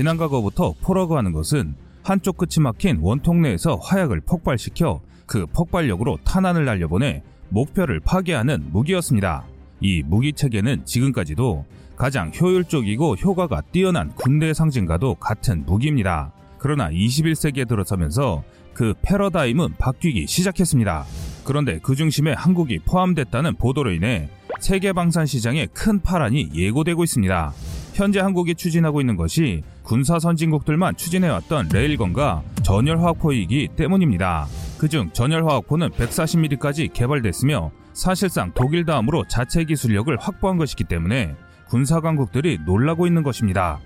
지난 과거부터 포라고 하는 것은 한쪽 끝이 막힌 원통 내에서 화약을 폭발시켜 그 폭발력으로 탄환을 날려보내 목표를 파괴하는 무기였습니다. 이 무기 체계는 지금까지도 가장 효율적이고 효과가 뛰어난 군대의 상징과도 같은 무기입니다. 그러나 21세기에 들어서면서 그 패러다임은 바뀌기 시작했습니다. 그런데 그 중심에 한국이 포함됐다는 보도로 인해 세계 방산 시장에 큰 파란이 예고되고 있습니다. 현재 한국이 추진하고 있는 것이 군사 선진국들만 추진해왔던 레일건과 전열화학포이기 때문입니다. 그중 전열화학포는 140mm까지 개발됐으며 사실상 독일 다음으로 자체 기술력을 확보한 것이기 때문에 군사 강국들이 놀라고 있는 것입니다.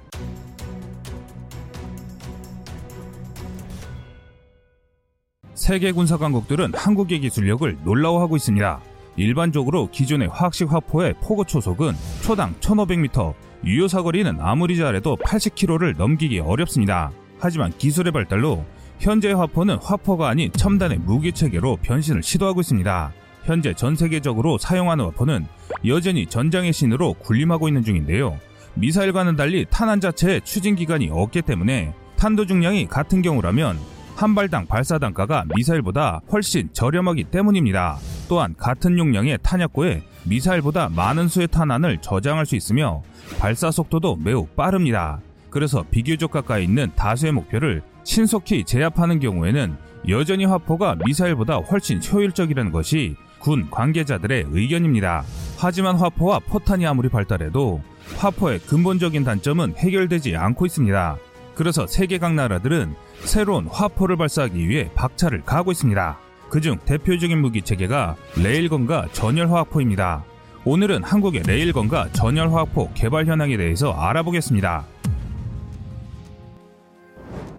세계 군사 강국들은 한국의 기술력을 놀라워하고 있습니다. 일반적으로 기존의 화학식 화포의 포고 초속은 초당 1500m, 유효 사거리는 아무리 잘해도 80km를 넘기기 어렵습니다. 하지만 기술의 발달로 현재의 화포는 화포가 아닌 첨단의 무기 체계로 변신을 시도하고 있습니다. 현재 전 세계적으로 사용하는 화포는 여전히 전장의 신으로 군림하고 있는 중인데요. 미사일과는 달리 탄환 자체에 추진 기간이 없기 때문에 탄도 중량이 같은 경우라면 한 발당 발사 단가가 미사일보다 훨씬 저렴하기 때문입니다. 또한 같은 용량의 탄약고에 미사일보다 많은 수의 탄환을 저장할 수 있으며 발사 속도도 매우 빠릅니다. 그래서 비교적 가까이 있는 다수의 목표를 신속히 제압하는 경우에는 여전히 화포가 미사일보다 훨씬 효율적이라는 것이 군 관계자들의 의견입니다. 하지만 화포와 포탄이 아무리 발달해도 화포의 근본적인 단점은 해결되지 않고 있습니다. 그래서 세계 각 나라들은 새로운 화포를 발사하기 위해 박차를 가하고 있습니다. 그중 대표적인 무기 체계가 레일건과 전열화학포입니다. 오늘은 한국의 레일건과 전열화학포 개발 현황에 대해서 알아보겠습니다.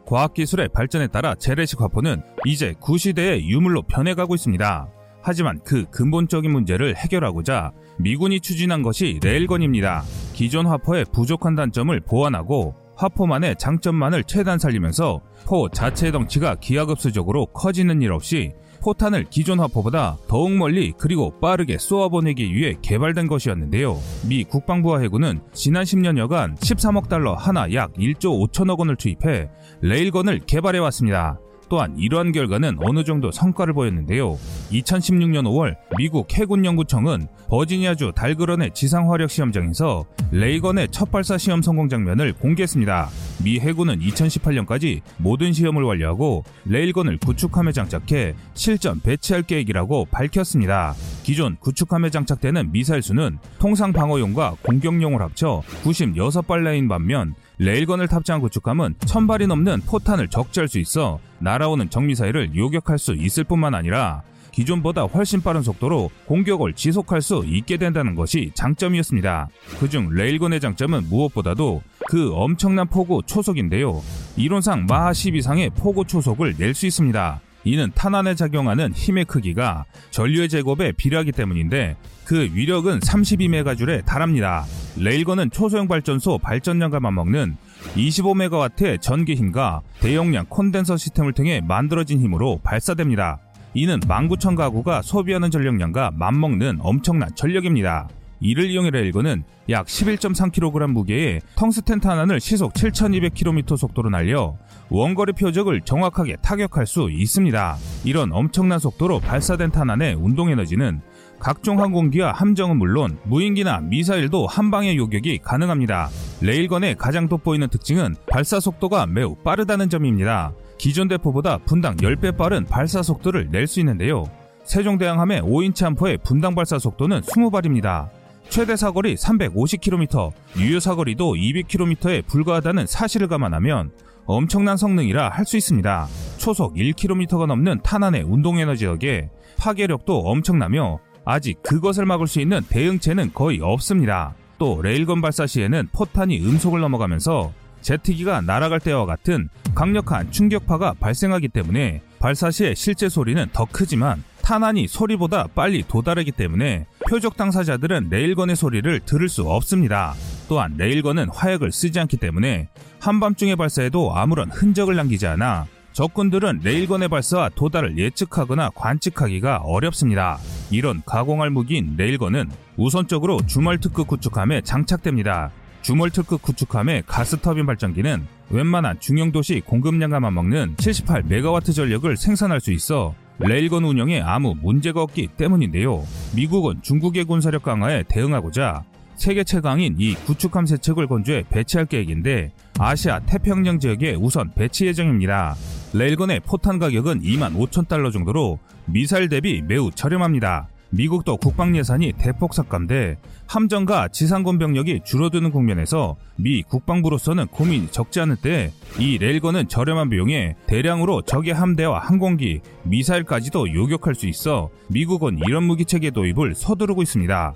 과학기술의 발전에 따라 재래식 화포는 이제 구시대의 유물로 변해가고 있습니다. 하지만 그 근본적인 문제를 해결하고자 미군이 추진한 것이 레일건입니다. 기존 화포의 부족한 단점을 보완하고 화포만의 장점만을 최대한 살리면서 포 자체의 덩치가 기하급수적으로 커지는 일 없이 포탄을 기존 화포보다 더욱 멀리 그리고 빠르게 쏘아보내기 위해 개발된 것이었는데요. 미 국방부와 해군은 지난 10년여간 13억 달러 한화 약 1조 5천억 원을 투입해 레일건을 개발해왔습니다. 또한 이러한 결과는 어느 정도 성과를 보였는데요. 2016년 5월 미국 해군연구청은 버지니아주 달그런의 지상화력 시험장에서 레일건의 첫 발사 시험 성공 장면을 공개했습니다. 미 해군은 2018년까지 모든 시험을 완료하고 레일건을 구축함에 장착해 실전 배치할 계획이라고 밝혔습니다. 기존 구축함에 장착되는 미사일 수는 통상 방어용과 공격용을 합쳐 96발레인 반면 레일건을 탑재한 구축함은 1000발이 넘는 포탄을 적재할 수 있어 날아오는 정미사일을 요격할 수 있을 뿐만 아니라 기존보다 훨씬 빠른 속도로 공격을 지속할 수 있게 된다는 것이 장점이었습니다. 그중 레일건의 장점은 무엇보다도 그 엄청난 포구 초속인데요. 이론상 마하 10 이상의 포구 초속을 낼 수 있습니다. 이는 탄환에 작용하는 힘의 크기가 전류의 제곱에 비례하기 때문인데 그 위력은 32메가줄에 달합니다. 레일건은 초소형 발전소 발전량과 맞먹는 25메가와트의 전기 힘과 대용량 콘덴서 시스템을 통해 만들어진 힘으로 발사됩니다. 이는 19,000 가구가 소비하는 전력량과 맞먹는 엄청난 전력입니다. 이를 이용해 레일건은 약 11.3kg 무게의 텅스텐 탄환을 시속 7,200km 속도로 날려 원거리 표적을 정확하게 타격할 수 있습니다. 이런 엄청난 속도로 발사된 탄환의 운동 에너지는 각종 항공기와 함정은 물론 무인기나 미사일도 한 방에 요격이 가능합니다. 레일건의 가장 돋보이는 특징은 발사 속도가 매우 빠르다는 점입니다. 기존 대포보다 분당 10배 빠른 발사 속도를 낼 수 있는데요. 세종대왕함의 5인치 함포의 분당 발사 속도는 20발입니다. 최대 사거리 350km, 유효 사거리도 200km에 불과하다는 사실을 감안하면 엄청난 성능이라 할 수 있습니다. 초속 1km가 넘는 탄환의 운동 에너지 덕에 파괴력도 엄청나며 아직 그것을 막을 수 있는 대응체는 거의 없습니다. 또 레일건 발사 시에는 포탄이 음속을 넘어가면서 제트기가 날아갈 때와 같은 강력한 충격파가 발생하기 때문에 발사 시의 실제 소리는 더 크지만 탄환이 소리보다 빨리 도달하기 때문에 표적 당사자들은 레일건의 소리를 들을 수 없습니다. 또한 레일건은 화약을 쓰지 않기 때문에 한밤중에 발사해도 아무런 흔적을 남기지 않아 적군들은 레일건의 발사와 도달을 예측하거나 관측하기가 어렵습니다. 이런 가공할 무기인 레일건은 우선적으로 주말 특급 구축함에 장착됩니다. 줌월트급 구축함의 가스터빈 발전기는 웬만한 중형도시 공급량과 맞먹는 78메가와트 전력을 생산할 수 있어 레일건 운영에 아무 문제가 없기 때문인데요. 미국은 중국의 군사력 강화에 대응하고자 세계 최강인 이 구축함 세 척을 건조해 배치할 계획인데 아시아 태평양 지역에 우선 배치 예정입니다. 레일건의 포탄 가격은 2만 5천 달러 정도로 미사일 대비 매우 저렴합니다. 미국도 국방 예산이 대폭 삭감돼 함정과 지상군 병력이 줄어드는 국면에서 미 국방부로서는 고민이 적지 않을 때 이 레일건은 저렴한 비용에 대량으로 적의 함대와 항공기, 미사일까지도 요격할 수 있어 미국은 이런 무기체계 도입을 서두르고 있습니다.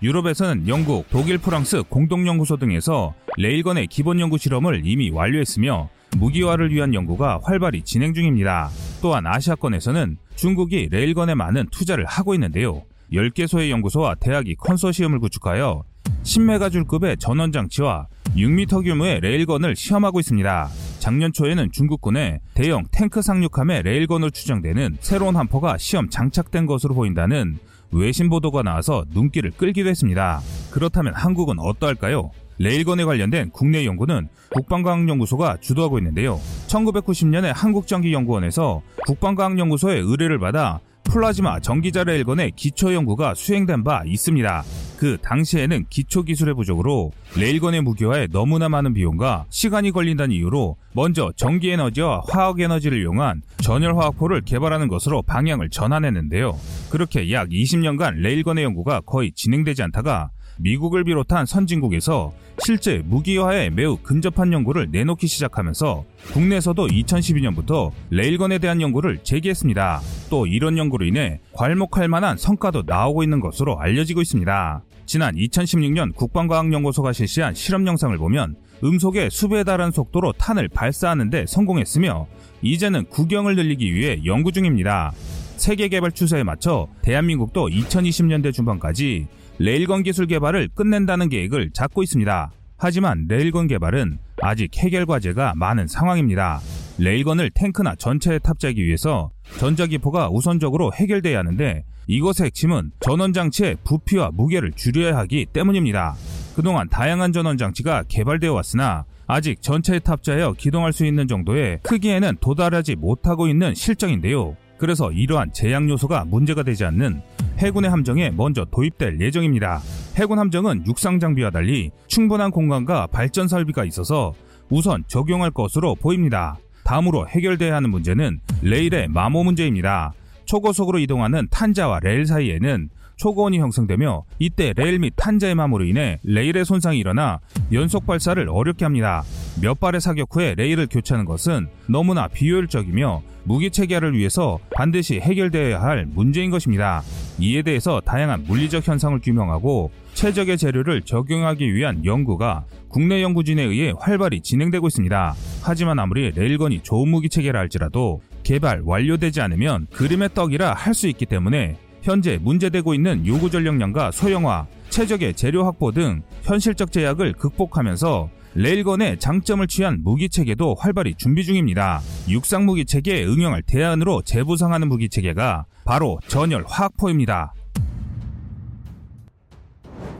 유럽에서는 영국, 독일, 프랑스 공동연구소 등에서 레일건의 기본 연구 실험을 이미 완료했으며 무기화를 위한 연구가 활발히 진행 중입니다. 또한 아시아권에서는 중국이 레일건에 많은 투자를 하고 있는데요. 10개소의 연구소와 대학이 컨소시엄을 구축하여 10메가줄급의 전원장치와 6m 규모의 레일건을 시험하고 있습니다. 작년 초에는 중국군의 대형 탱크 상륙함의 레일건으로 추정되는 새로운 함포가 시험 장착된 것으로 보인다는 외신 보도가 나와서 눈길을 끌기도 했습니다. 그렇다면 한국은 어떠할까요? 레일건에 관련된 국내 연구는 국방과학연구소가 주도하고 있는데요. 1990년에 한국전기연구원에서 국방과학연구소의 의뢰를 받아 플라즈마 전기자 레일건의 기초 연구가 수행된 바 있습니다. 그 당시에는 기초 기술의 부족으로 레일건의 무기화에 너무나 많은 비용과 시간이 걸린다는 이유로 먼저 전기 에너지와 화학 에너지를 이용한 전열 화학포를 개발하는 것으로 방향을 전환했는데요. 그렇게 약 20년간 레일건의 연구가 거의 진행되지 않다가 미국을 비롯한 선진국에서 실제 무기화에 매우 근접한 연구를 내놓기 시작하면서 국내에서도 2012년부터 레일건에 대한 연구를 재개했습니다. 또 이런 연구로 인해 괄목할 만한 성과도 나오고 있는 것으로 알려지고 있습니다. 지난 2016년 국방과학연구소가 실시한 실험 영상을 보면 음속의 수배에 달한 속도로 탄을 발사하는데 성공했으며 이제는 구경을 늘리기 위해 연구 중입니다. 세계 개발 추세에 맞춰 대한민국도 2020년대 중반까지 레일건 기술 개발을 끝낸다는 계획을 잡고 있습니다. 하지만 레일건 개발은 아직 해결 과제가 많은 상황입니다. 레일건을 탱크나 전차에 탑재하기 위해서 전자기포가 우선적으로 해결돼야 하는데 이것의 핵심은 전원장치의 부피와 무게를 줄여야 하기 때문입니다. 그동안 다양한 전원장치가 개발되어 왔으나 아직 전차에 탑재하여 기동할 수 있는 정도의 크기에는 도달하지 못하고 있는 실정인데요. 그래서 이러한 제약 요소가 문제가 되지 않는 해군의 함정에 먼저 도입될 예정입니다. 해군 함정은 육상 장비와 달리 충분한 공간과 발전 설비가 있어서 우선 적용할 것으로 보입니다. 다음으로 해결돼야 하는 문제는 레일의 마모 문제입니다. 초고속으로 이동하는 탄자와 레일 사이에는 초고온이 형성되며 이때 레일 및 탄자의 마모로 인해 레일의 손상이 일어나 연속 발사를 어렵게 합니다. 몇 발의 사격 후에 레일을 교체하는 것은 너무나 비효율적이며 무기 체계화를 위해서 반드시 해결되어야 할 문제인 것입니다. 이에 대해서 다양한 물리적 현상을 규명하고 최적의 재료를 적용하기 위한 연구가 국내 연구진에 의해 활발히 진행되고 있습니다. 하지만 아무리 레일건이 좋은 무기 체계라 할지라도 개발 완료되지 않으면 그림의 떡이라 할 수 있기 때문에 현재 문제되고 있는 요구 전력량과 소형화, 최적의 재료 확보 등 현실적 제약을 극복하면서 레일건의 장점을 취한 무기 체계도 활발히 준비 중입니다. 육상 무기 체계에 응용할 대안으로 재부상하는 무기 체계가 바로 전열 화학포입니다.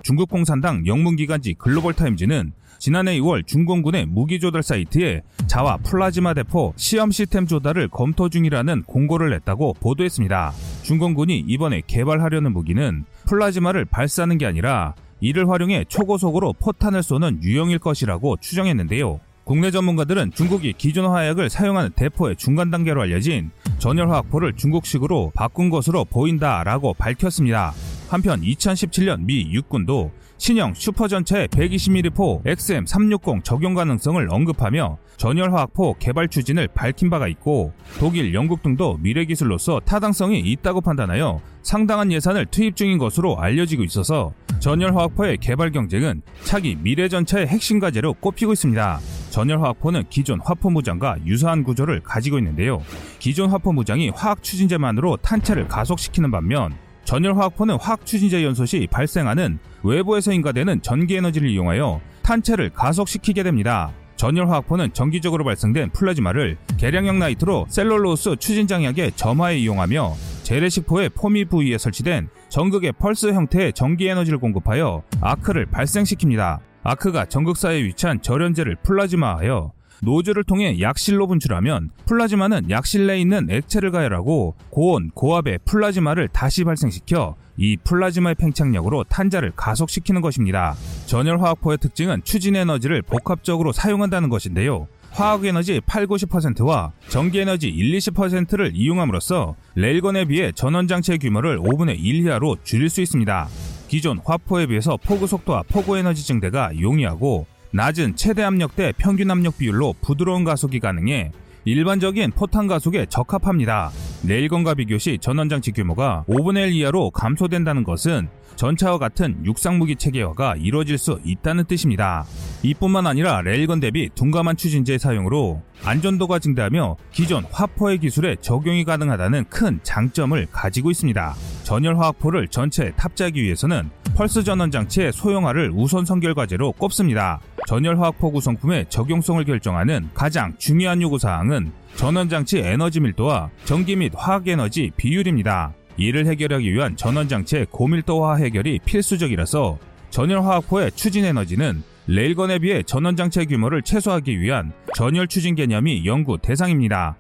중국 공산당 영문기관지 글로벌타임즈는 지난해 2월 중공군의 무기조달 사이트에 자화 플라즈마 대포 시험 시스템 조달을 검토 중이라는 공고를 냈다고 보도했습니다. 중공군이 이번에 개발하려는 무기는 플라즈마를 발사하는 게 아니라 이를 활용해 초고속으로 포탄을 쏘는 유형일 것이라고 추정했는데요. 국내 전문가들은 중국이 기존 화약을 사용하는 대포의 중간 단계로 알려진 전열화학포를 중국식으로 바꾼 것으로 보인다라고 밝혔습니다. 한편 2017년 미 육군도 신형 슈퍼전차의 120mm포 XM360 적용 가능성을 언급하며 전열화학포 개발 추진을 밝힌 바가 있고 독일, 영국 등도 미래 기술로서 타당성이 있다고 판단하여 상당한 예산을 투입 중인 것으로 알려지고 있어서 전열화학포의 개발 경쟁은 차기 미래 전차의 핵심 과제로 꼽히고 있습니다. 전열화학포는 기존 화포 무장과 유사한 구조를 가지고 있는데요. 기존 화포 무장이 화학 추진제만으로 탄자를 가속시키는 반면 전열화학포는 화학 추진제 연소 시 발생하는 외부에서 인가되는 전기 에너지를 이용하여 탄체를 가속시키게 됩니다. 전열화학포는 전기적으로 발생된 플라즈마를 개량형 나이트로 셀룰로스 추진장약의 점화에 이용하며 재래식포의 포미 부위에 설치된 전극에 펄스 형태의 전기 에너지를 공급하여 아크를 발생시킵니다. 아크가 전극 사이에 위치한 절연제를 플라즈마화하여 노즐을 통해 약실로 분출하면 플라즈마는 약실 내에 있는 액체를 가열하고 고온, 고압의 플라즈마를 다시 발생시켜 이 플라즈마의 팽창력으로 탄자를 가속시키는 것입니다. 전열화학포의 특징은 추진 에너지를 복합적으로 사용한다는 것인데요. 화학에너지 8, 90%와 전기에너지 1, 20%를 이용함으로써 레일건에 비해 전원장치의 규모를 5분의 1 이하로 줄일 수 있습니다. 기존 화포에 비해서 포구 속도와 포구 에너지 증대가 용이하고 낮은 최대 압력 대 평균 압력 비율로 부드러운 가속이 가능해 일반적인 포탄 가속에 적합합니다. 레일건과 비교 시 전원장치 규모가 5분의 1 이하로 감소된다는 것은 전차와 같은 육상무기 체계화가 이루어질 수 있다는 뜻입니다. 이뿐만 아니라 레일건 대비 둔감한 추진제의 사용으로 안전도가 증대하며 기존 화포의 기술에 적용이 가능하다는 큰 장점을 가지고 있습니다. 전열 화학포를 전체에 탑재하기 위해서는 펄스 전원 장치의 소형화를 우선 선결 과제로 꼽습니다. 전열 화학포 구성품의 적용성을 결정하는 가장 중요한 요구 사항은 전원 장치 에너지 밀도와 전기 및 화학 에너지 비율입니다. 이를 해결하기 위한 전원 장치의 고밀도화 해결이 필수적이라서 전열 화학포의 추진 에너지는 레일건에 비해 전원 장치의 규모를 최소화하기 위한 전열 추진 개념이 연구 대상입니다.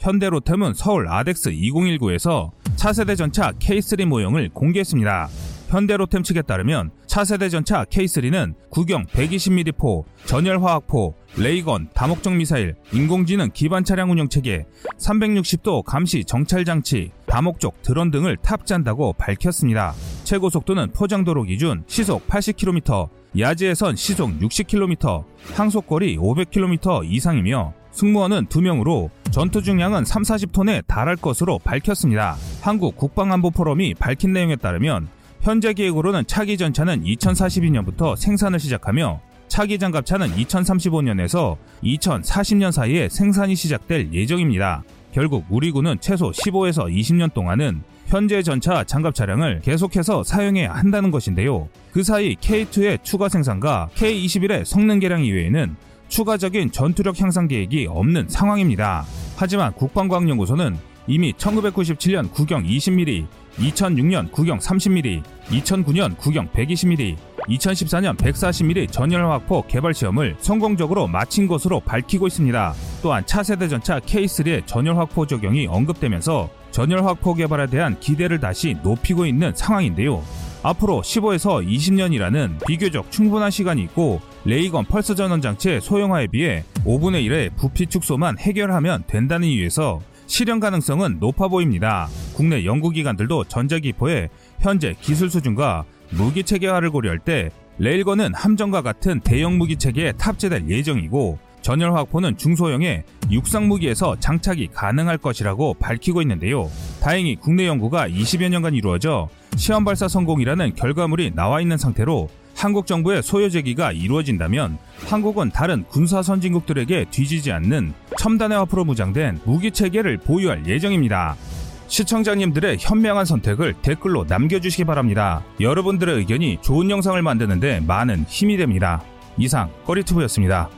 현대로템은 서울 아덱스 2019에서 차세대 전차 K3 모형을 공개했습니다. 현대로템 측에 따르면 차세대 전차 K3는 구경 120mm포, 전열화학포, 레이건, 다목적 미사일, 인공지능 기반 차량 운영 체계, 360도 감시 정찰 장치, 다목적 드론 등을 탑재한다고 밝혔습니다. 최고 속도는 포장도로 기준 시속 80km, 야지에선 시속 60km, 항속거리 500km 이상이며 승무원은 2명으로 전투 중량은 3, 40톤에 달할 것으로 밝혔습니다. 한국 국방안보포럼이 밝힌 내용에 따르면 현재 계획으로는 차기 전차는 2042년부터 생산을 시작하며 차기 장갑차는 2035년에서 2040년 사이에 생산이 시작될 예정입니다. 결국 우리 군은 최소 15에서 20년 동안은 현재 전차 장갑 차량을 계속해서 사용해야 한다는 것인데요. 그 사이 K2의 추가 생산과 K21의 성능 개량 이외에는 추가적인 전투력 향상 계획이 없는 상황입니다. 하지만 국방과학연구소는 이미 1997년 구경 20mm, 2006년 구경 30mm, 2009년 구경 120mm, 2014년 140mm 전열화학포 개발 시험을 성공적으로 마친 것으로 밝히고 있습니다. 또한 차세대 전차 K3의 전열화학포 적용이 언급되면서 전열화학포 개발에 대한 기대를 다시 높이고 있는 상황인데요. 앞으로 15에서 20년이라는 비교적 충분한 시간이 있고 레이건 펄스 전원 장치의 소형화에 비해 5분의 1의 부피 축소만 해결하면 된다는 이유에서 실현 가능성은 높아 보입니다. 국내 연구기관들도 전자기포의 현재 기술 수준과 무기 체계화를 고려할 때 레일건은 함정과 같은 대형 무기 체계에 탑재될 예정이고 전열화학포는 중소형의 육상 무기에서 장착이 가능할 것이라고 밝히고 있는데요. 다행히 국내 연구가 20여 년간 이루어져 시험 발사 성공이라는 결과물이 나와 있는 상태로 한국 정부의 소요 제기가 이루어진다면 한국은 다른 군사 선진국들에게 뒤지지 않는 첨단의 화포로 무장된 무기 체계를 보유할 예정입니다. 시청자님들의 현명한 선택을 댓글로 남겨주시기 바랍니다. 여러분들의 의견이 좋은 영상을 만드는데 많은 힘이 됩니다. 이상 꺼리투브였습니다.